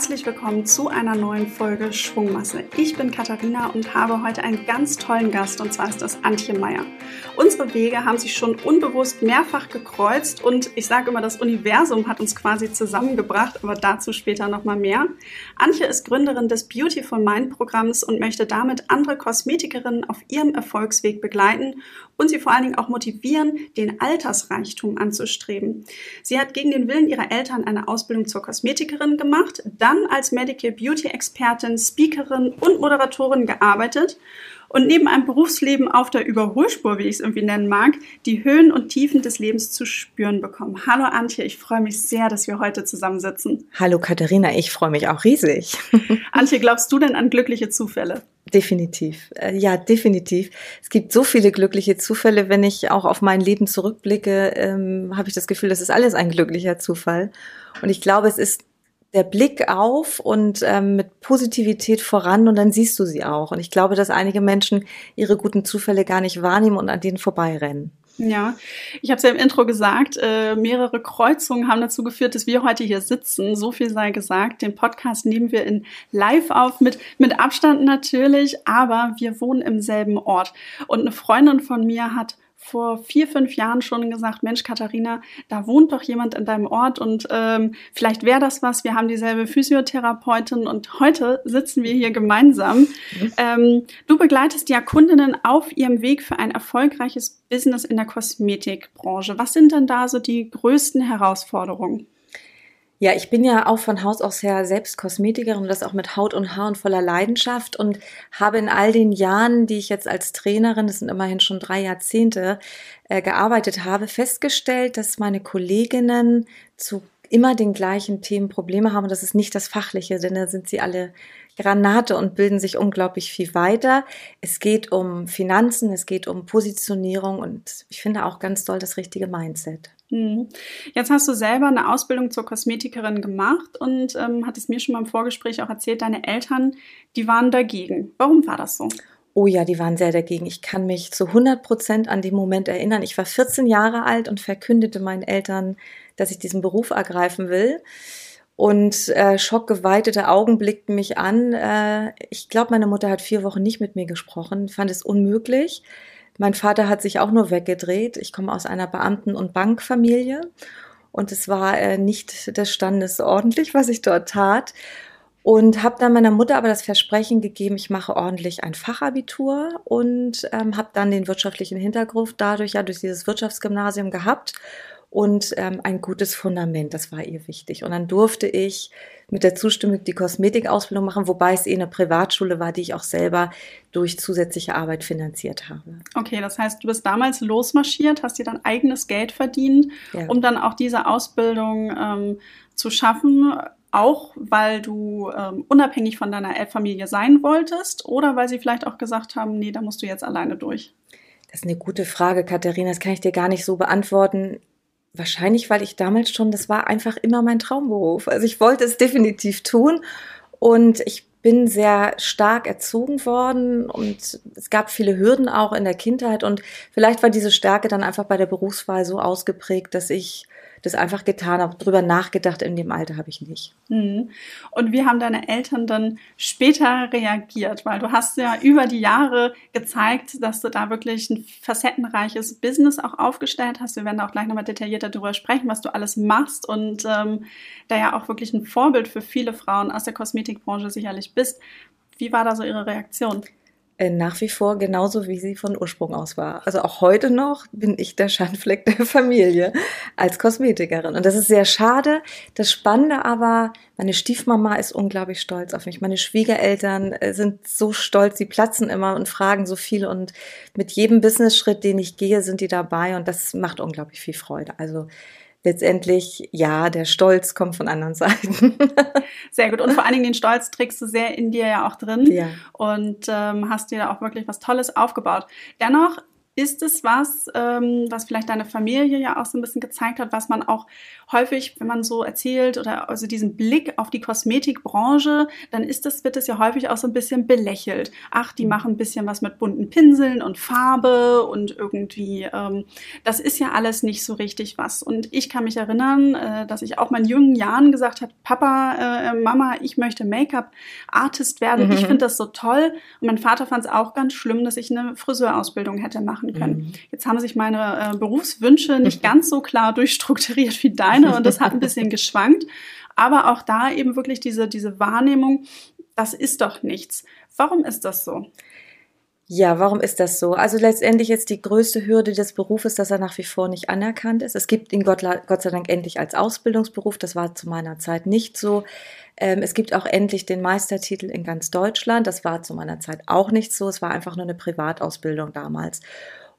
herzlich willkommen zu einer neuen Folge Schwungmasse. Ich bin Katharina und habe heute einen ganz tollen Gast und zwar ist das Antje Meyer. Unsere Wege haben sich schon unbewusst mehrfach gekreuzt und ich sage immer, das Universum hat uns quasi zusammengebracht, aber dazu später nochmal mehr. Antje ist Gründerin des Beautiful Mind Programms und möchte damit andere Kosmetikerinnen auf ihrem Erfolgsweg begleiten und sie vor allen Dingen auch motivieren, den Altersreichtum anzustreben. Sie hat gegen den Willen ihrer Eltern eine Ausbildung zur Kosmetikerin gemacht, dann als Medical Beauty Expertin, Speakerin und Moderatorin gearbeitet und neben einem Berufsleben auf der Überholspur, wie ich es irgendwie nennen mag, die Höhen und Tiefen des Lebens zu spüren bekommen. Hallo Antje, ich freue mich sehr, dass wir heute zusammensitzen. Hallo Katharina, ich freue mich auch riesig. Antje, glaubst du denn an glückliche Zufälle? Definitiv. Äh, ja, definitiv. Es gibt so viele glückliche Zufälle. Wenn ich auch auf mein Leben zurückblicke, ähm, habe ich das Gefühl, das ist alles ein glücklicher Zufall. Und ich glaube, es ist der Blick auf und ähm, mit Positivität voran und dann siehst du sie auch. Und ich glaube, dass einige Menschen ihre guten Zufälle gar nicht wahrnehmen und an denen vorbeirennen. Ja, ich habe es ja im Intro gesagt, äh, mehrere Kreuzungen haben dazu geführt, dass wir heute hier sitzen. So viel sei gesagt. Den Podcast nehmen wir in live auf, mit, mit Abstand natürlich, aber wir wohnen im selben Ort. Und eine Freundin von mir hat vor vier, fünf Jahren schon gesagt, Mensch, Katharina, da wohnt doch jemand in deinem Ort und ähm, vielleicht wäre das was. Wir haben dieselbe Physiotherapeutin und heute sitzen wir hier gemeinsam. Ähm, du begleitest ja Kundinnen auf ihrem Weg für ein erfolgreiches Business in der Kosmetikbranche. Was sind denn da so die größten Herausforderungen? Ja, ich bin ja auch von Haus aus her selbst Kosmetikerin und das auch mit Haut und Haar und voller Leidenschaft und habe in all den Jahren, die ich jetzt als Trainerin, das sind immerhin schon drei Jahrzehnte, äh, gearbeitet habe, festgestellt, dass meine Kolleginnen zu immer den gleichen Themen Probleme haben. Und das ist nicht das Fachliche, denn da sind sie alle Granate und bilden sich unglaublich viel weiter. Es geht um Finanzen, es geht um Positionierung und ich finde auch ganz toll das richtige Mindset. Hm. Jetzt hast du selber eine Ausbildung zur Kosmetikerin gemacht und ähm, hattest mir schon mal im Vorgespräch auch erzählt, deine Eltern, die waren dagegen. Warum war das so? Oh ja, die waren sehr dagegen. Ich kann mich zu 100 Prozent an den Moment erinnern. Ich war 14 Jahre alt und verkündete meinen Eltern, dass ich diesen Beruf ergreifen will. Und äh, schockgeweitete Augen blickten mich an. Äh, ich glaube, meine Mutter hat vier Wochen nicht mit mir gesprochen, fand es unmöglich. Mein Vater hat sich auch nur weggedreht. Ich komme aus einer Beamten- und Bankfamilie und es war äh, nicht des Standes ordentlich, was ich dort tat. Und habe dann meiner Mutter aber das Versprechen gegeben, ich mache ordentlich ein Fachabitur und ähm, habe dann den wirtschaftlichen Hintergrund dadurch ja durch dieses Wirtschaftsgymnasium gehabt und ähm, ein gutes Fundament, das war ihr wichtig. Und dann durfte ich mit der Zustimmung die Kosmetikausbildung machen, wobei es eh eine Privatschule war, die ich auch selber durch zusätzliche Arbeit finanziert habe. Okay, das heißt, du bist damals losmarschiert, hast dir dann eigenes Geld verdient, ja. um dann auch diese Ausbildung ähm, zu schaffen, auch weil du ähm, unabhängig von deiner Familie sein wolltest oder weil sie vielleicht auch gesagt haben, nee, da musst du jetzt alleine durch? Das ist eine gute Frage, Katharina. Das kann ich dir gar nicht so beantworten. Wahrscheinlich, weil ich damals schon, das war einfach immer mein Traumberuf. Also ich wollte es definitiv tun und ich bin sehr stark erzogen worden und es gab viele Hürden auch in der Kindheit und vielleicht war diese Stärke dann einfach bei der Berufswahl so ausgeprägt, dass ich das einfach getan habe. Drüber nachgedacht in dem Alter habe ich nicht. Mhm. Und wie haben deine Eltern dann später reagiert? Weil du hast ja über die Jahre gezeigt, dass du da wirklich ein facettenreiches Business auch aufgestellt hast. Wir werden auch gleich nochmal detaillierter darüber sprechen, was du alles machst und ähm, da ja auch wirklich ein Vorbild für viele Frauen aus der Kosmetikbranche sicherlich bist. Wie war da so ihre Reaktion? Äh, nach wie vor genauso, wie sie von Ursprung aus war. Also auch heute noch bin ich der Schandfleck der Familie als Kosmetikerin. Und das ist sehr schade. Das Spannende aber, meine Stiefmama ist unglaublich stolz auf mich. Meine Schwiegereltern äh, sind so stolz, sie platzen immer und fragen so viel. Und mit jedem Business-Schritt, den ich gehe, sind die dabei. Und das macht unglaublich viel Freude. Also letztendlich, ja, der Stolz kommt von anderen Seiten. sehr gut. Und vor allen Dingen den Stolz trägst du sehr in dir ja auch drin. Ja. Und ähm, hast dir da auch wirklich was Tolles aufgebaut. Dennoch Ist es was, ähm, was vielleicht deine Familie ja auch so ein bisschen gezeigt hat, was man auch häufig, wenn man so erzählt oder also diesen Blick auf die Kosmetikbranche, dann ist das, wird es ja häufig auch so ein bisschen belächelt. Ach, die machen ein bisschen was mit bunten Pinseln und Farbe und irgendwie, ähm, das ist ja alles nicht so richtig was. Und ich kann mich erinnern, äh, dass ich auch meinen jungen Jahren gesagt habe, Papa, äh, Mama, ich möchte Make-up-Artist werden. Mhm. Ich finde das so toll. Und mein Vater fand es auch ganz schlimm, dass ich eine Friseurausbildung hätte machen können. Mhm. Jetzt haben sich meine äh, Berufswünsche nicht ganz so klar durchstrukturiert wie deine und das hat ein bisschen geschwankt. Aber auch da eben wirklich diese, diese Wahrnehmung, das ist doch nichts. Warum ist das so? Ja, warum ist das so? Also letztendlich ist die größte Hürde des Berufes, dass er nach wie vor nicht anerkannt ist. Es gibt ihn Gott, Gott sei Dank endlich als Ausbildungsberuf. Das war zu meiner Zeit nicht so. Ähm, es gibt auch endlich den Meistertitel in ganz Deutschland. Das war zu meiner Zeit auch nicht so. Es war einfach nur eine Privatausbildung damals.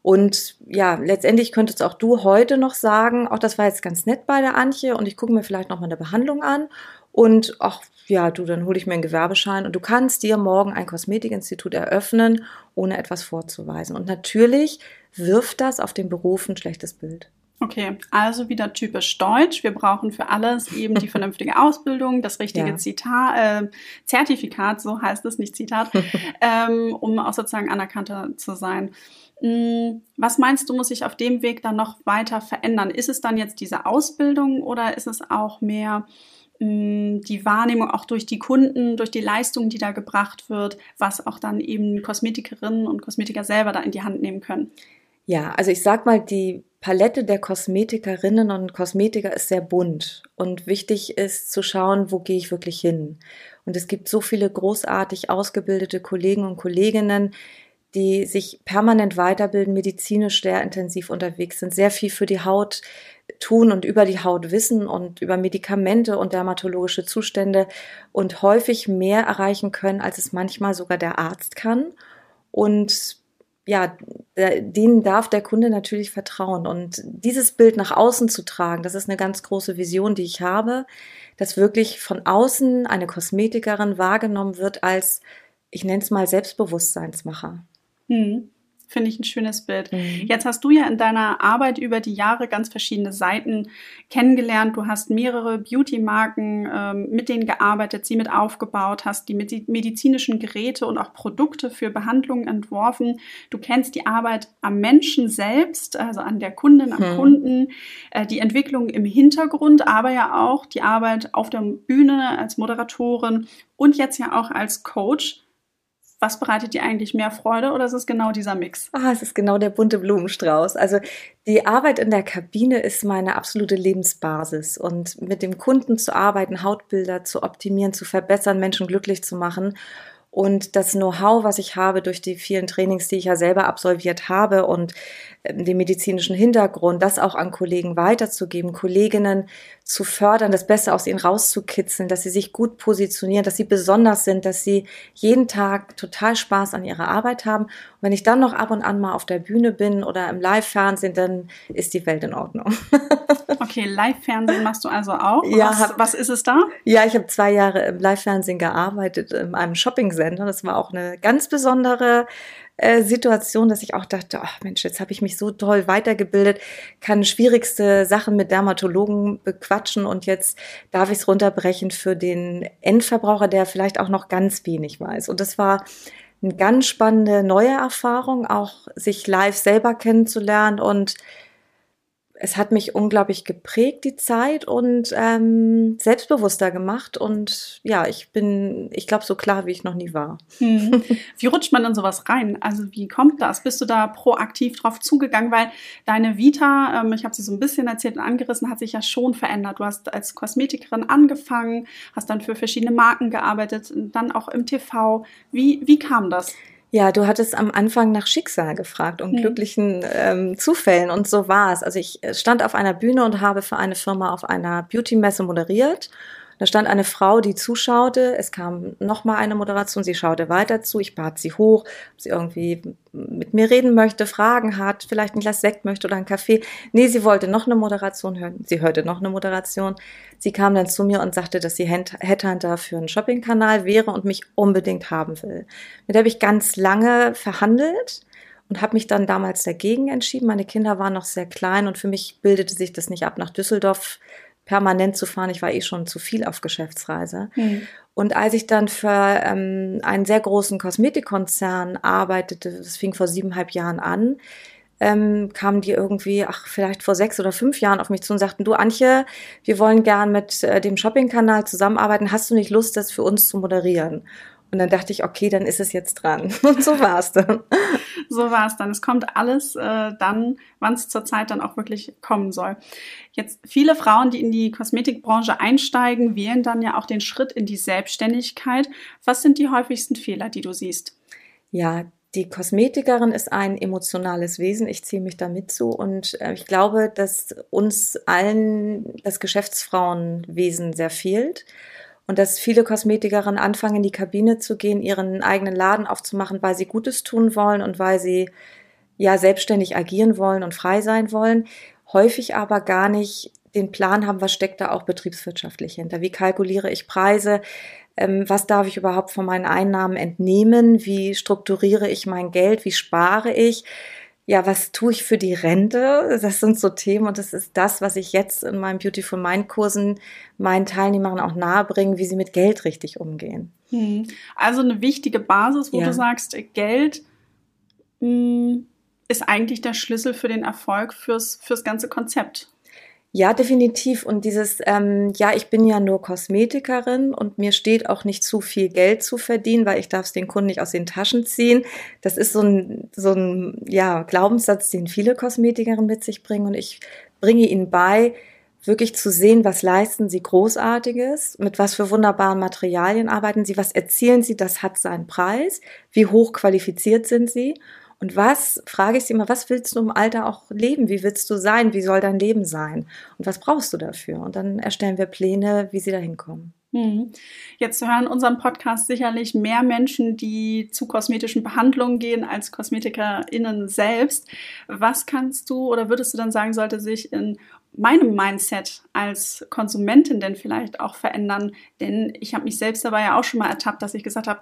Und ja, letztendlich könntest auch du heute noch sagen, auch das war jetzt ganz nett bei der Antje und ich gucke mir vielleicht noch mal eine Behandlung an und ach ja, du, dann hole ich mir einen Gewerbeschein und du kannst dir morgen ein Kosmetikinstitut eröffnen, ohne etwas vorzuweisen. Und natürlich wirft das auf den Beruf ein schlechtes Bild. Okay, also wieder typisch deutsch. Wir brauchen für alles eben die vernünftige Ausbildung, das richtige ja. Zitat, äh, Zertifikat, so heißt es, nicht Zitat, ähm, um auch sozusagen anerkannter zu sein. Hm, was meinst du, muss sich auf dem Weg dann noch weiter verändern? Ist es dann jetzt diese Ausbildung oder ist es auch mehr hm, die Wahrnehmung auch durch die Kunden, durch die Leistung, die da gebracht wird, was auch dann eben Kosmetikerinnen und Kosmetiker selber da in die Hand nehmen können. Ja, also ich sag mal, die Palette der Kosmetikerinnen und Kosmetiker ist sehr bunt und wichtig ist zu schauen, wo gehe ich wirklich hin. Und es gibt so viele großartig ausgebildete Kollegen und Kolleginnen, die sich permanent weiterbilden, medizinisch sehr intensiv unterwegs sind, sehr viel für die Haut tun und über die Haut wissen und über Medikamente und dermatologische Zustände und häufig mehr erreichen können, als es manchmal sogar der Arzt kann. Und ja, denen darf der Kunde natürlich vertrauen. Und dieses Bild nach außen zu tragen, das ist eine ganz große Vision, die ich habe, dass wirklich von außen eine Kosmetikerin wahrgenommen wird als, ich nenne es mal, Selbstbewusstseinsmacher. Hm. Finde ich ein schönes Bild. Mhm. Jetzt hast du ja in deiner Arbeit über die Jahre ganz verschiedene Seiten kennengelernt. Du hast mehrere Beauty-Marken ähm, mit denen gearbeitet, sie mit aufgebaut, hast die medizinischen Geräte und auch Produkte für Behandlungen entworfen. Du kennst die Arbeit am Menschen selbst, also an der Kundin, am mhm. Kunden, äh, die Entwicklung im Hintergrund, aber ja auch die Arbeit auf der Bühne als Moderatorin und jetzt ja auch als Coach was bereitet dir eigentlich mehr Freude oder ist es genau dieser Mix? Ah, es ist genau der bunte Blumenstrauß. Also die Arbeit in der Kabine ist meine absolute Lebensbasis und mit dem Kunden zu arbeiten, Hautbilder zu optimieren, zu verbessern, Menschen glücklich zu machen und das Know-how, was ich habe durch die vielen Trainings, die ich ja selber absolviert habe und ähm, den medizinischen Hintergrund, das auch an Kollegen weiterzugeben, Kolleginnen zu fördern, das Beste aus ihnen rauszukitzeln, dass sie sich gut positionieren, dass sie besonders sind, dass sie jeden Tag total Spaß an ihrer Arbeit haben. Und wenn ich dann noch ab und an mal auf der Bühne bin oder im Live-Fernsehen, dann ist die Welt in Ordnung. okay, Live-Fernsehen machst du also auch? Ja. Was, hab, was ist es da? Ja, ich habe zwei Jahre im Live-Fernsehen gearbeitet, in einem Shopping-Sender. Das war auch eine ganz besondere äh, Situation, dass ich auch dachte, ach Mensch, jetzt habe ich mich so toll weitergebildet, kann schwierigste Sachen mit Dermatologen bequatschen und jetzt darf ich es runterbrechen für den Endverbraucher, der vielleicht auch noch ganz wenig weiß. Und das war eine ganz spannende neue Erfahrung, auch sich live selber kennenzulernen und es hat mich unglaublich geprägt, die Zeit, und ähm, selbstbewusster gemacht. Und ja, ich bin, ich glaube, so klar, wie ich noch nie war. Hm. Wie rutscht man in sowas rein? Also wie kommt das? Bist du da proaktiv drauf zugegangen? Weil deine Vita, ähm, ich habe sie so ein bisschen erzählt und angerissen, hat sich ja schon verändert. Du hast als Kosmetikerin angefangen, hast dann für verschiedene Marken gearbeitet, dann auch im TV. Wie, wie kam das? Ja, du hattest am Anfang nach Schicksal gefragt und mhm. glücklichen ähm, Zufällen und so war es. Also ich äh, stand auf einer Bühne und habe für eine Firma auf einer Beauty-Messe moderiert da stand eine Frau, die zuschaute. Es kam nochmal eine Moderation. Sie schaute weiter zu. Ich bat sie hoch, ob sie irgendwie mit mir reden möchte, Fragen hat, vielleicht ein Glas Sekt möchte oder einen Kaffee. Nee, sie wollte noch eine Moderation hören. Sie hörte noch eine Moderation. Sie kam dann zu mir und sagte, dass sie Headhunter für einen Shoppingkanal wäre und mich unbedingt haben will. Mit der habe ich ganz lange verhandelt und habe mich dann damals dagegen entschieden. Meine Kinder waren noch sehr klein und für mich bildete sich das nicht ab, nach Düsseldorf permanent zu fahren. Ich war eh schon zu viel auf Geschäftsreise. Mhm. Und als ich dann für ähm, einen sehr großen Kosmetikkonzern arbeitete, das fing vor siebeneinhalb Jahren an, ähm, kamen die irgendwie, ach, vielleicht vor sechs oder fünf Jahren auf mich zu und sagten, du Antje, wir wollen gern mit äh, dem Shopping-Kanal zusammenarbeiten. Hast du nicht Lust, das für uns zu moderieren? Und dann dachte ich, okay, dann ist es jetzt dran. Und so war es dann. so war es dann. Es kommt alles äh, dann, wann es zur Zeit dann auch wirklich kommen soll. Jetzt viele Frauen, die in die Kosmetikbranche einsteigen, wählen dann ja auch den Schritt in die Selbstständigkeit. Was sind die häufigsten Fehler, die du siehst? Ja, die Kosmetikerin ist ein emotionales Wesen. Ich ziehe mich da mit zu. Und äh, ich glaube, dass uns allen das Geschäftsfrauenwesen sehr fehlt und dass viele Kosmetikerinnen anfangen, in die Kabine zu gehen, ihren eigenen Laden aufzumachen, weil sie Gutes tun wollen und weil sie ja selbstständig agieren wollen und frei sein wollen, häufig aber gar nicht den Plan haben, was steckt da auch betriebswirtschaftlich hinter. Wie kalkuliere ich Preise? Ähm, was darf ich überhaupt von meinen Einnahmen entnehmen? Wie strukturiere ich mein Geld? Wie spare ich? Ja, was tue ich für die Rente? Das sind so Themen und das ist das, was ich jetzt in meinen Beautiful Mind Kursen meinen Teilnehmern auch nahebringe, wie sie mit Geld richtig umgehen. Hm. Also eine wichtige Basis, wo ja. du sagst, Geld mh, hm, ist eigentlich der Schlüssel für den Erfolg fürs, fürs ganze Konzept. Ja, definitiv. Und dieses, ähm, ja, ich bin ja nur Kosmetikerin und mir steht auch nicht zu viel Geld zu verdienen, weil ich darf es den Kunden nicht aus den Taschen ziehen. Das ist so ein, so ein ja, Glaubenssatz, den viele Kosmetikerinnen mit sich bringen. Und ich bringe ihnen bei, wirklich zu sehen, was leisten sie Großartiges, mit was für wunderbaren Materialien arbeiten sie, was erzielen sie, das hat seinen Preis, wie hoch qualifiziert sind sie und was, frage ich sie immer, was willst du im Alter auch leben? Wie willst du sein? Wie soll dein Leben sein? Und was brauchst du dafür? Und dann erstellen wir Pläne, wie sie da hinkommen. Hm. Jetzt hören unseren Podcast sicherlich mehr Menschen, die zu kosmetischen Behandlungen gehen, als KosmetikerInnen selbst. Was kannst du oder würdest du dann sagen, sollte sich in meinem Mindset als Konsumentin denn vielleicht auch verändern? Denn ich habe mich selbst dabei ja auch schon mal ertappt, dass ich gesagt habe,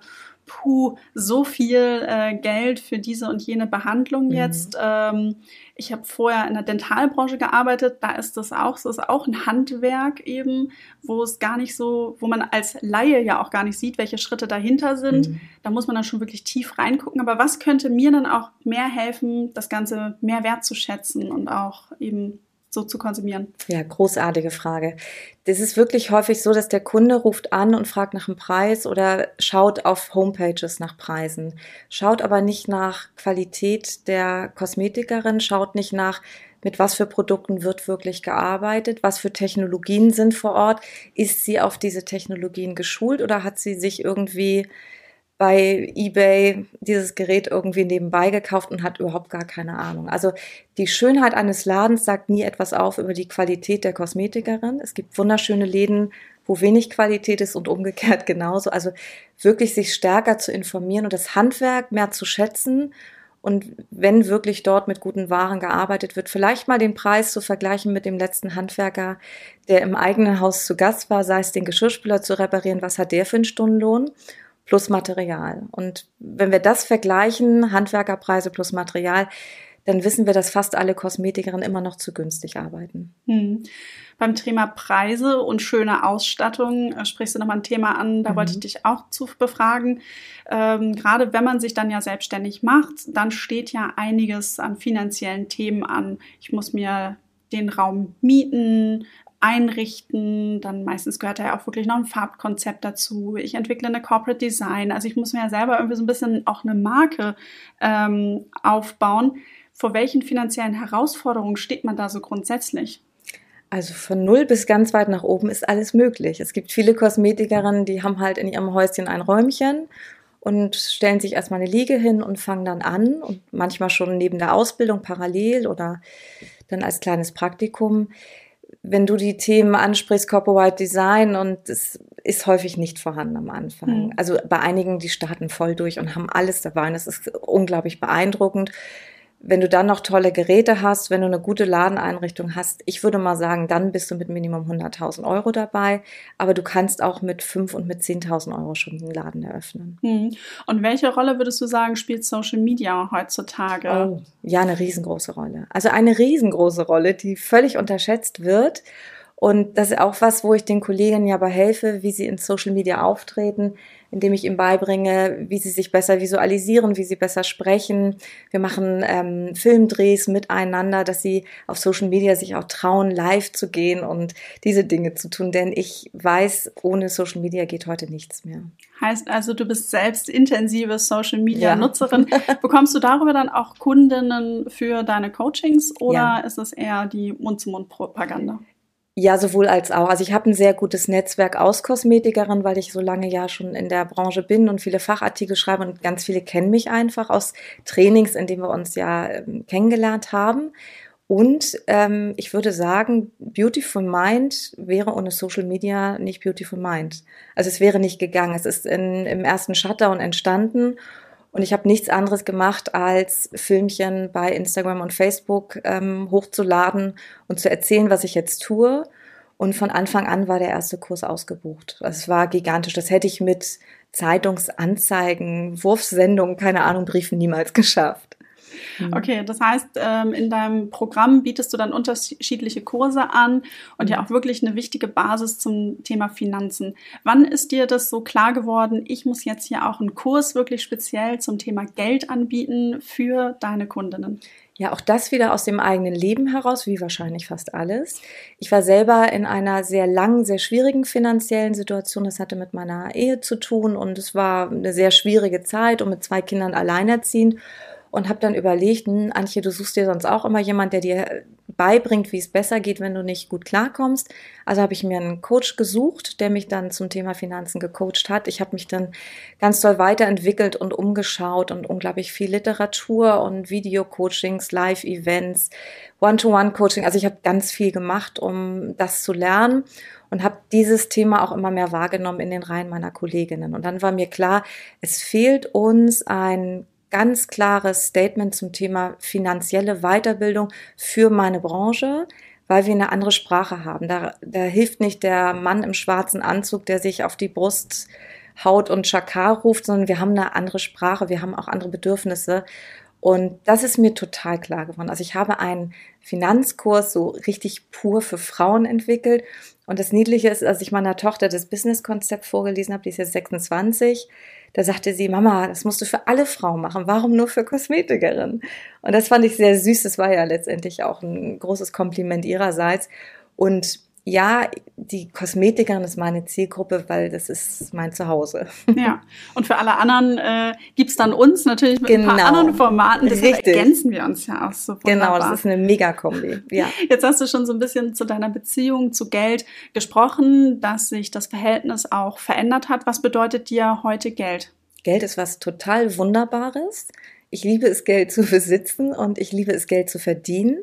puh, so viel äh, Geld für diese und jene Behandlung mhm. jetzt. Ähm, ich habe vorher in der Dentalbranche gearbeitet, da ist das auch, das ist auch ein Handwerk eben, wo es gar nicht so, wo man als Laie ja auch gar nicht sieht, welche Schritte dahinter sind. Mhm. Da muss man dann schon wirklich tief reingucken. Aber was könnte mir dann auch mehr helfen, das Ganze mehr wertzuschätzen und auch eben so zu konsumieren? Ja, großartige Frage. Das ist wirklich häufig so, dass der Kunde ruft an und fragt nach dem Preis oder schaut auf Homepages nach Preisen, schaut aber nicht nach Qualität der Kosmetikerin, schaut nicht nach, mit was für Produkten wird wirklich gearbeitet, was für Technologien sind vor Ort, ist sie auf diese Technologien geschult oder hat sie sich irgendwie bei eBay dieses Gerät irgendwie nebenbei gekauft und hat überhaupt gar keine Ahnung. Also die Schönheit eines Ladens sagt nie etwas auf über die Qualität der Kosmetikerin. Es gibt wunderschöne Läden, wo wenig Qualität ist und umgekehrt genauso. Also wirklich sich stärker zu informieren und das Handwerk mehr zu schätzen und wenn wirklich dort mit guten Waren gearbeitet wird, vielleicht mal den Preis zu vergleichen mit dem letzten Handwerker, der im eigenen Haus zu Gast war, sei es den Geschirrspüler zu reparieren, was hat der für einen Stundenlohn? Plus Material. Und wenn wir das vergleichen, Handwerkerpreise plus Material, dann wissen wir, dass fast alle Kosmetikerinnen immer noch zu günstig arbeiten. Hm. Beim Thema Preise und schöne Ausstattung äh, sprichst du nochmal ein Thema an, da mhm. wollte ich dich auch zu befragen. Ähm, gerade wenn man sich dann ja selbstständig macht, dann steht ja einiges an finanziellen Themen an. Ich muss mir den Raum mieten, einrichten. Dann meistens gehört da ja auch wirklich noch ein Farbkonzept dazu. Ich entwickle eine Corporate Design. Also ich muss mir ja selber irgendwie so ein bisschen auch eine Marke ähm, aufbauen. Vor welchen finanziellen Herausforderungen steht man da so grundsätzlich? Also von null bis ganz weit nach oben ist alles möglich. Es gibt viele Kosmetikerinnen, die haben halt in ihrem Häuschen ein Räumchen und stellen sich erstmal eine Liege hin und fangen dann an und manchmal schon neben der Ausbildung parallel oder dann als kleines Praktikum wenn du die Themen ansprichst, Corporate Design, und es ist häufig nicht vorhanden am Anfang. Mhm. Also bei einigen, die starten voll durch und haben alles dabei. Und das ist unglaublich beeindruckend. Wenn du dann noch tolle Geräte hast, wenn du eine gute Ladeneinrichtung hast, ich würde mal sagen, dann bist du mit Minimum 100.000 Euro dabei. Aber du kannst auch mit 5 und mit 10.000 Euro schon einen Laden eröffnen. Hm. Und welche Rolle würdest du sagen, spielt Social Media heutzutage? Oh, ja, eine riesengroße Rolle. Also eine riesengroße Rolle, die völlig unterschätzt wird. Und das ist auch was, wo ich den Kolleginnen ja bei helfe, wie sie in Social Media auftreten, indem ich ihnen beibringe, wie sie sich besser visualisieren, wie sie besser sprechen. Wir machen ähm, Filmdrehs miteinander, dass sie auf Social Media sich auch trauen, live zu gehen und diese Dinge zu tun. Denn ich weiß, ohne Social Media geht heute nichts mehr. Heißt also, du bist selbst intensive Social Media Nutzerin. Ja. Bekommst du darüber dann auch Kundinnen für deine Coachings oder ja. ist es eher die Mund-zu-Mund-Propaganda? Ja, sowohl als auch. Also ich habe ein sehr gutes Netzwerk aus Kosmetikerinnen, weil ich so lange ja schon in der Branche bin und viele Fachartikel schreibe und ganz viele kennen mich einfach aus Trainings, in denen wir uns ja ähm, kennengelernt haben. Und ähm, ich würde sagen, Beautiful Mind wäre ohne Social Media nicht Beautiful Mind. Also es wäre nicht gegangen. Es ist in, im ersten Shutdown entstanden und ich habe nichts anderes gemacht, als Filmchen bei Instagram und Facebook ähm, hochzuladen und zu erzählen, was ich jetzt tue. Und von Anfang an war der erste Kurs ausgebucht. Also es war gigantisch. Das hätte ich mit Zeitungsanzeigen, Wurfsendungen, keine Ahnung, Briefen niemals geschafft. Mhm. Okay, das heißt, ähm, in deinem Programm bietest du dann unterschiedliche Kurse an und ja mhm. auch wirklich eine wichtige Basis zum Thema Finanzen. Wann ist dir das so klar geworden, ich muss jetzt hier auch einen Kurs wirklich speziell zum Thema Geld anbieten für deine Kundinnen? Ja, auch das wieder aus dem eigenen Leben heraus, wie wahrscheinlich fast alles. Ich war selber in einer sehr langen, sehr schwierigen finanziellen Situation. Das hatte mit meiner Ehe zu tun und es war eine sehr schwierige Zeit und mit zwei Kindern alleinerziehend und habe dann überlegt, hm, Antje, du suchst dir sonst auch immer jemand, der dir beibringt, wie es besser geht, wenn du nicht gut klarkommst. Also habe ich mir einen Coach gesucht, der mich dann zum Thema Finanzen gecoacht hat. Ich habe mich dann ganz toll weiterentwickelt und umgeschaut und unglaublich viel Literatur und Video-Coachings, Live-Events, One-to-One-Coaching. Also ich habe ganz viel gemacht, um das zu lernen und habe dieses Thema auch immer mehr wahrgenommen in den Reihen meiner Kolleginnen. Und dann war mir klar, es fehlt uns ein ganz klares Statement zum Thema finanzielle Weiterbildung für meine Branche, weil wir eine andere Sprache haben. Da, da hilft nicht der Mann im schwarzen Anzug, der sich auf die Brust haut und Chakar ruft, sondern wir haben eine andere Sprache, wir haben auch andere Bedürfnisse. Und das ist mir total klar geworden. Also ich habe einen Finanzkurs so richtig pur für Frauen entwickelt. Und das Niedliche ist, als ich meiner Tochter das Business-Konzept vorgelesen habe, die ist jetzt 26, da sagte sie, Mama, das musst du für alle Frauen machen. Warum nur für Kosmetikerinnen? Und das fand ich sehr süß. Das war ja letztendlich auch ein großes Kompliment ihrerseits. Und ja, die Kosmetikerin ist meine Zielgruppe, weil das ist mein Zuhause. Ja, und für alle anderen äh, gibt es dann uns natürlich mit genau. ein paar genau. anderen Formaten. Deshalb Richtig. ergänzen wir uns ja auch so wunderbar. Genau, das ist eine Mega-Kombi. Ja. Jetzt hast du schon so ein bisschen zu deiner Beziehung zu Geld gesprochen, dass sich das Verhältnis auch verändert hat. Was bedeutet dir heute Geld? Geld ist was total Wunderbares. Ich liebe es, Geld zu besitzen und ich liebe es, Geld zu verdienen.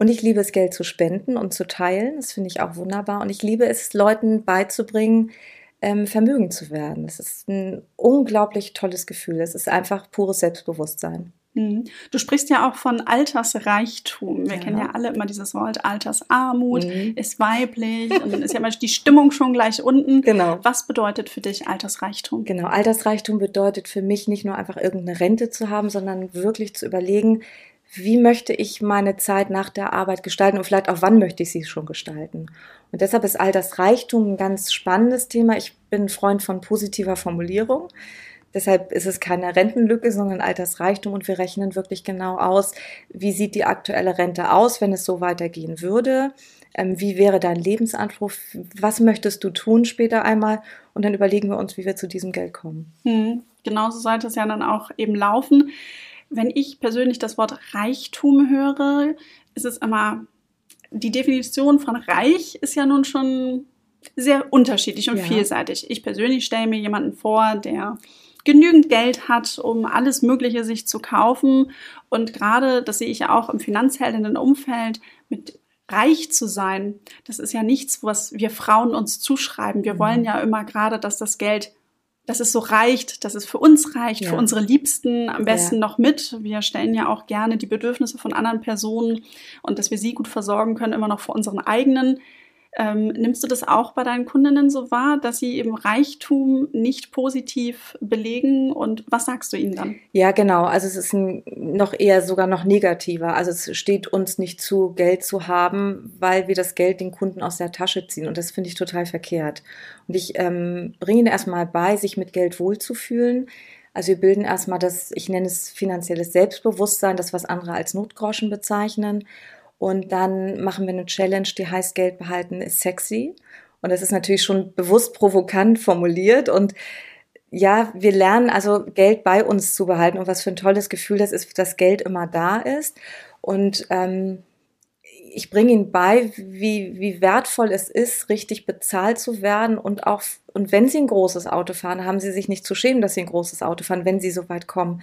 Und ich liebe es, Geld zu spenden und zu teilen. Das finde ich auch wunderbar. Und ich liebe es, Leuten beizubringen, ähm, Vermögen zu werden. Das ist ein unglaublich tolles Gefühl. Es ist einfach pures Selbstbewusstsein. Mhm. Du sprichst ja auch von Altersreichtum. Wir ja. kennen ja alle immer dieses Wort Altersarmut, mhm. ist weiblich und dann ist ja immer die Stimmung schon gleich unten. Genau. Was bedeutet für dich Altersreichtum? Genau, Altersreichtum bedeutet für mich nicht nur einfach irgendeine Rente zu haben, sondern wirklich zu überlegen, wie möchte ich meine Zeit nach der Arbeit gestalten und vielleicht auch wann möchte ich sie schon gestalten. Und deshalb ist Altersreichtum ein ganz spannendes Thema. Ich bin Freund von positiver Formulierung. Deshalb ist es keine Rentenlücke, sondern Altersreichtum und wir rechnen wirklich genau aus, wie sieht die aktuelle Rente aus, wenn es so weitergehen würde. Ähm, wie wäre dein Lebensanspruch? Was möchtest du tun später einmal? Und dann überlegen wir uns, wie wir zu diesem Geld kommen. Hm, genauso sollte es ja dann auch eben laufen wenn ich persönlich das Wort Reichtum höre, ist es immer, die Definition von reich ist ja nun schon sehr unterschiedlich und ja. vielseitig. Ich persönlich stelle mir jemanden vor, der genügend Geld hat, um alles Mögliche sich zu kaufen. Und gerade, das sehe ich ja auch im finanzheldinnen Umfeld, mit reich zu sein, das ist ja nichts, was wir Frauen uns zuschreiben. Wir mhm. wollen ja immer gerade, dass das Geld dass es so reicht, dass es für uns reicht, Ja. für unsere Liebsten, am besten Ja. noch mit. Wir stellen ja auch gerne die Bedürfnisse von anderen Personen und dass wir sie gut versorgen können, immer noch vor unseren eigenen. Ähm, nimmst du das auch bei deinen Kundinnen so wahr, dass sie eben Reichtum nicht positiv belegen? Und was sagst du ihnen dann? Ja, genau. Also es ist ein, noch eher sogar noch negativer. Also es steht uns nicht zu, Geld zu haben, weil wir das Geld den Kunden aus der Tasche ziehen. Und das finde ich total verkehrt. Und ich ähm, bringe ihnen erstmal bei, sich mit Geld wohlzufühlen. Also wir bilden erstmal das, ich nenne es finanzielles Selbstbewusstsein, das was andere als Notgroschen bezeichnen. Und dann machen wir eine Challenge, die heißt Geld behalten ist sexy. Und das ist natürlich schon bewusst provokant formuliert und ja, wir lernen also Geld bei uns zu behalten und was für ein tolles Gefühl das ist, dass Geld immer da ist. Und ähm, ich bringe ihnen bei, wie, wie wertvoll es ist, richtig bezahlt zu werden und auch, und wenn sie ein großes Auto fahren, haben sie sich nicht zu schämen, dass sie ein großes Auto fahren, wenn sie so weit kommen.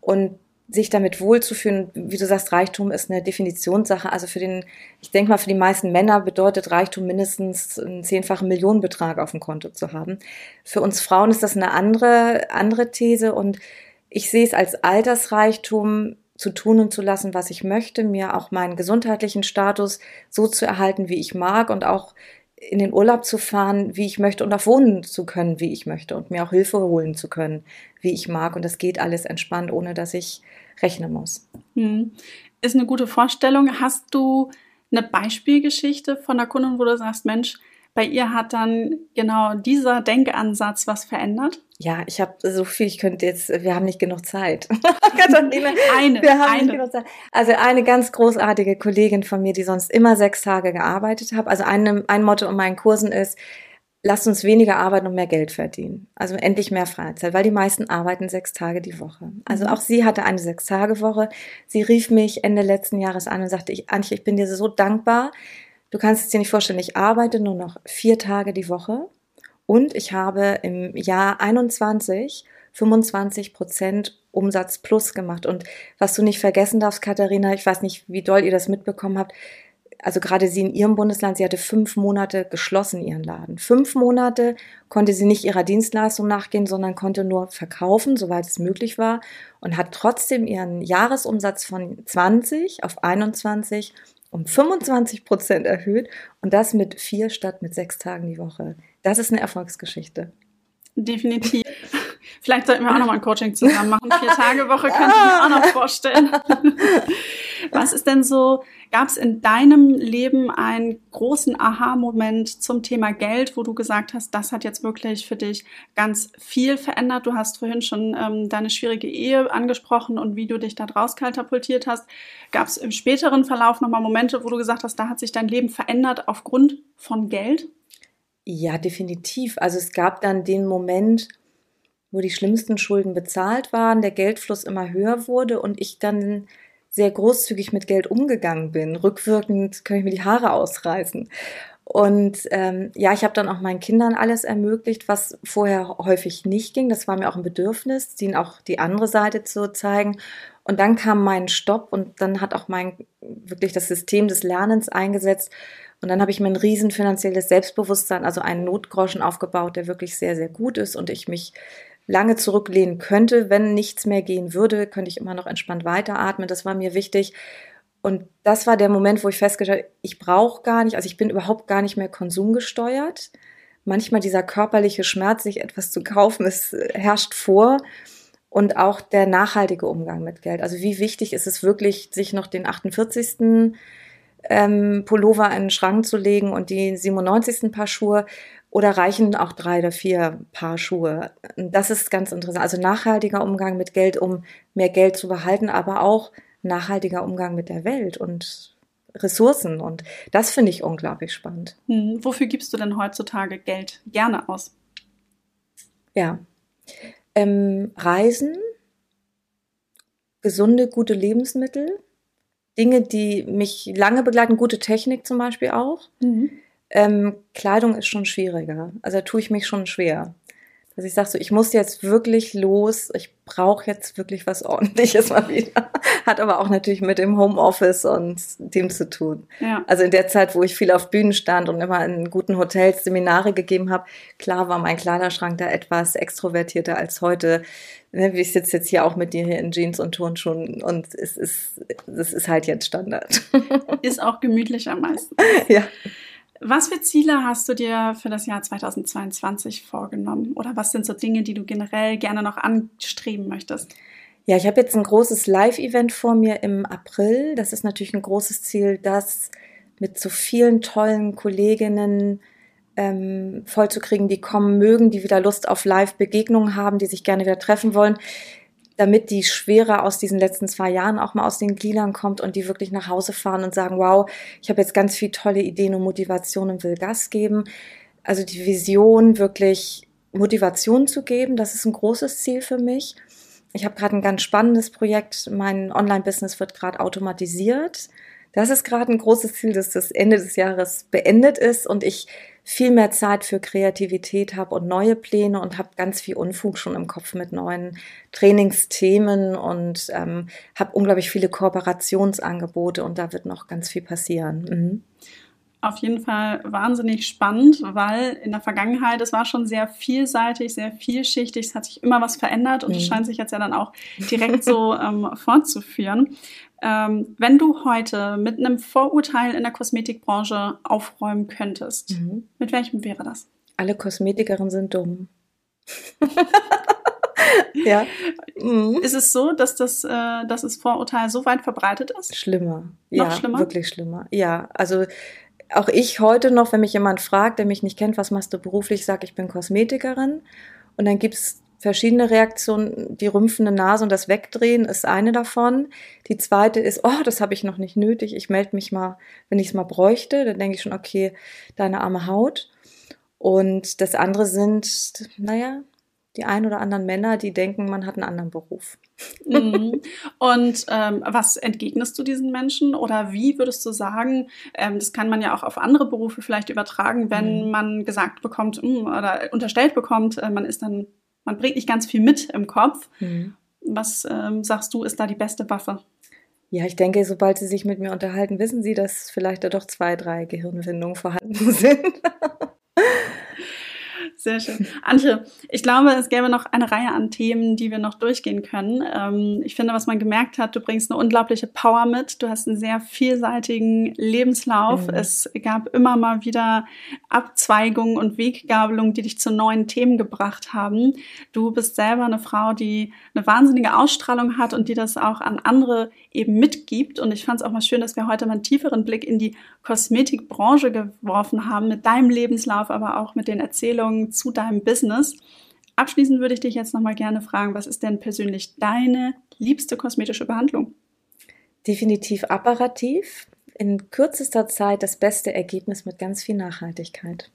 Und sich damit wohlzufühlen, wie du sagst, Reichtum ist eine Definitionssache. Also für den, ich denke mal, für die meisten Männer bedeutet Reichtum mindestens einen zehnfachen Millionenbetrag auf dem Konto zu haben. Für uns Frauen ist das eine andere, andere These und ich sehe es als Altersreichtum zu tun und zu lassen, was ich möchte, mir auch meinen gesundheitlichen Status so zu erhalten, wie ich mag und auch in den Urlaub zu fahren, wie ich möchte und auch wohnen zu können, wie ich möchte und mir auch Hilfe holen zu können, wie ich mag. Und das geht alles entspannt, ohne dass ich rechnen muss. Hm. Ist eine gute Vorstellung. Hast du eine Beispielgeschichte von der Kundin, wo du sagst, Mensch, bei ihr hat dann genau dieser Denkansatz was verändert? Ja, ich habe so viel, ich könnte jetzt, wir haben nicht genug Zeit. Katharina, Eine, wir haben eine. nicht genug Zeit. Also eine ganz großartige Kollegin von mir, die sonst immer sechs Tage gearbeitet hat. Also eine, ein Motto in meinen Kursen ist, lasst uns weniger arbeiten und mehr Geld verdienen. Also endlich mehr Freizeit, weil die meisten arbeiten sechs Tage die Woche. Also Mhm. auch sie hatte eine Sechs-Tage-Woche. Sie rief mich Ende letzten Jahres an und sagte, ich, Antje, ich bin dir so dankbar. Du kannst es dir nicht vorstellen, ich arbeite nur noch vier Tage die Woche und ich habe im Jahr 21 25 Prozent Umsatz plus gemacht. Und was du nicht vergessen darfst, Katharina, ich weiß nicht, wie doll ihr das mitbekommen habt, also gerade sie in ihrem Bundesland, sie hatte fünf Monate geschlossen ihren Laden. Fünf Monate konnte sie nicht ihrer Dienstleistung nachgehen, sondern konnte nur verkaufen, soweit es möglich war und hat trotzdem ihren Jahresumsatz von 20 auf 21 um 25 Prozent erhöht und das mit vier statt mit sechs Tagen die Woche. Das ist eine Erfolgsgeschichte. Definitiv. Vielleicht sollten wir auch noch mal ein Coaching zusammen machen. Vier Tage Woche könnte ich mir auch noch vorstellen. Was ist denn so, gab es in deinem Leben einen großen Aha-Moment zum Thema Geld, wo du gesagt hast, das hat jetzt wirklich für dich ganz viel verändert? Du hast vorhin schon ähm, deine schwierige Ehe angesprochen und wie du dich da draus katapultiert hast. Gab es im späteren Verlauf nochmal Momente, wo du gesagt hast, da hat sich dein Leben verändert aufgrund von Geld? Ja, definitiv. Also es gab dann den Moment, wo die schlimmsten Schulden bezahlt waren, der Geldfluss immer höher wurde und ich dann sehr großzügig mit Geld umgegangen bin. Rückwirkend kann ich mir die Haare ausreißen. Und ähm, ja, ich habe dann auch meinen Kindern alles ermöglicht, was vorher häufig nicht ging. Das war mir auch ein Bedürfnis, ihnen auch die andere Seite zu zeigen. Und dann kam mein Stopp und dann hat auch mein wirklich das System des Lernens eingesetzt. Und dann habe ich mir ein riesen finanzielles Selbstbewusstsein, also einen Notgroschen aufgebaut, der wirklich sehr, sehr gut ist und ich mich lange zurücklehnen könnte. Wenn nichts mehr gehen würde, könnte ich immer noch entspannt weiteratmen. Das war mir wichtig. Und das war der Moment, wo ich festgestellt habe, ich brauche gar nicht, also ich bin überhaupt gar nicht mehr konsumgesteuert. Manchmal dieser körperliche Schmerz, sich etwas zu kaufen, es herrscht vor. Und auch der nachhaltige Umgang mit Geld. Also wie wichtig ist es wirklich, sich noch den 48. Ähm, Pullover in den Schrank zu legen und die 97. Paar Schuhe oder reichen auch drei oder vier Paar Schuhe? Das ist ganz interessant. Also nachhaltiger Umgang mit Geld, um mehr Geld zu behalten, aber auch nachhaltiger Umgang mit der Welt und Ressourcen. Und das finde ich unglaublich spannend. Hm, wofür gibst du denn heutzutage Geld gerne aus? Ja. Ähm, Reisen, gesunde, gute Lebensmittel, Dinge, die mich lange begleiten, gute Technik zum Beispiel auch. Mhm. Ähm, Kleidung ist schon schwieriger. Also da tue ich mich schon schwer. Dass ich sage so, ich muss jetzt wirklich los, ich brauche jetzt wirklich was ordentliches mal wieder. Hat aber auch natürlich mit dem Homeoffice und dem zu tun. Ja. Also in der Zeit, wo ich viel auf Bühnen stand und immer in guten Hotels Seminare gegeben habe, klar war mein Kleiderschrank da etwas extrovertierter als heute. Ne, ich sitze jetzt hier auch mit dir hier in Jeans und Turnschuhen und es ist, es ist halt jetzt Standard. Ist auch gemütlich am meisten. Ja. Was für Ziele hast du dir für das Jahr 2022 vorgenommen? Oder was sind so Dinge, die du generell gerne noch anstreben möchtest? Ja, ich habe jetzt ein großes Live-Event vor mir im April. Das ist natürlich ein großes Ziel, das mit so vielen tollen Kolleginnen ähm, vollzukriegen, die kommen mögen, die wieder Lust auf Live-Begegnungen haben, die sich gerne wieder treffen wollen damit die Schwere aus diesen letzten zwei Jahren auch mal aus den Gliedern kommt und die wirklich nach Hause fahren und sagen, wow, ich habe jetzt ganz viele tolle Ideen und Motivationen und will Gas geben. Also die Vision, wirklich Motivation zu geben, das ist ein großes Ziel für mich. Ich habe gerade ein ganz spannendes Projekt. Mein Online-Business wird gerade automatisiert. Das ist gerade ein großes Ziel, dass das Ende des Jahres beendet ist und ich viel mehr Zeit für Kreativität habe und neue Pläne und habe ganz viel Unfug schon im Kopf mit neuen Trainingsthemen und ähm, habe unglaublich viele Kooperationsangebote und da wird noch ganz viel passieren. Mhm auf jeden Fall wahnsinnig spannend, weil in der Vergangenheit, es war schon sehr vielseitig, sehr vielschichtig, es hat sich immer was verändert und es mhm. scheint sich jetzt ja dann auch direkt so ähm, fortzuführen. Ähm, wenn du heute mit einem Vorurteil in der Kosmetikbranche aufräumen könntest, mhm. mit welchem wäre das? Alle Kosmetikerinnen sind dumm. ja. Mhm. Ist es so, dass das, äh, dass das Vorurteil so weit verbreitet ist? Schlimmer. Noch ja, schlimmer? Wirklich schlimmer. Ja, also auch ich heute noch, wenn mich jemand fragt, der mich nicht kennt, was machst du beruflich, sage ich bin Kosmetikerin. Und dann gibt es verschiedene Reaktionen. Die rümpfende Nase und das Wegdrehen ist eine davon. Die zweite ist, oh, das habe ich noch nicht nötig. Ich melde mich mal, wenn ich es mal bräuchte. Dann denke ich schon, okay, deine arme Haut. Und das andere sind, naja, die ein oder anderen Männer, die denken, man hat einen anderen Beruf. Mhm. Und ähm, was entgegnest du diesen Menschen oder wie würdest du sagen, ähm, das kann man ja auch auf andere Berufe vielleicht übertragen, wenn mhm. man gesagt bekommt mh, hm, oder unterstellt bekommt, äh, man ist dann man bringt nicht ganz viel mit im Kopf. Mhm. Was ähm, sagst du, ist da die beste Waffe? Ja, ich denke, sobald Sie sich mit mir unterhalten, wissen Sie, dass vielleicht da doch zwei, drei Gehirnwindungen vorhanden sind. Sehr schön. Antje, ich glaube, es gäbe noch eine Reihe an Themen, die wir noch durchgehen können. Ähm, ich finde, was man gemerkt hat, du bringst eine unglaubliche Power mit. Du hast einen sehr vielseitigen Lebenslauf. Mhm. Es gab immer mal wieder Abzweigungen und Weggabelungen, die dich zu neuen Themen gebracht haben. Du bist selber eine Frau, die eine wahnsinnige Ausstrahlung hat und die das auch an andere eben mitgibt. Und ich fand es auch mal schön, dass wir heute mal einen tieferen Blick in die Kosmetikbranche geworfen haben, mit deinem Lebenslauf, aber auch mit den Erzählungen zu deinem Business. Abschließend würde ich dich jetzt nochmal gerne fragen, was ist denn persönlich deine liebste kosmetische Behandlung? Definitiv apparativ. In kürzester Zeit das beste Ergebnis mit ganz viel Nachhaltigkeit.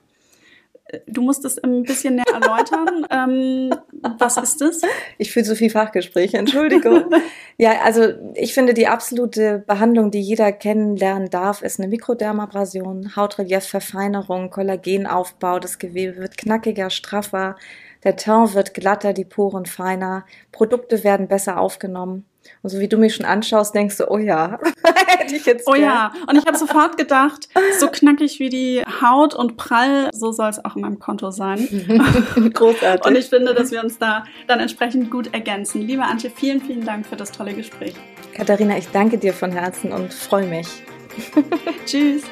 Du musst es ein bisschen näher erläutern. ähm, was ist das? Ich fühle so viel Fachgespräche, Entschuldigung. ja, also ich finde die absolute Behandlung, die jeder kennenlernen darf, ist eine Mikrodermabrasion, Hautreliefverfeinerung, Kollagenaufbau, das Gewebe wird knackiger, straffer, der Teint wird glatter, die Poren feiner, Produkte werden besser aufgenommen. Und so wie du mich schon anschaust, denkst du, oh ja, hätte ich jetzt. Oh gern. ja, und ich habe sofort gedacht, so knackig wie die Haut und prall, so soll es auch in meinem Konto sein. Großartig. Und ich finde, dass wir uns da dann entsprechend gut ergänzen. Liebe Antje, vielen, vielen Dank für das tolle Gespräch. Katharina, ich danke dir von Herzen und freue mich. Tschüss.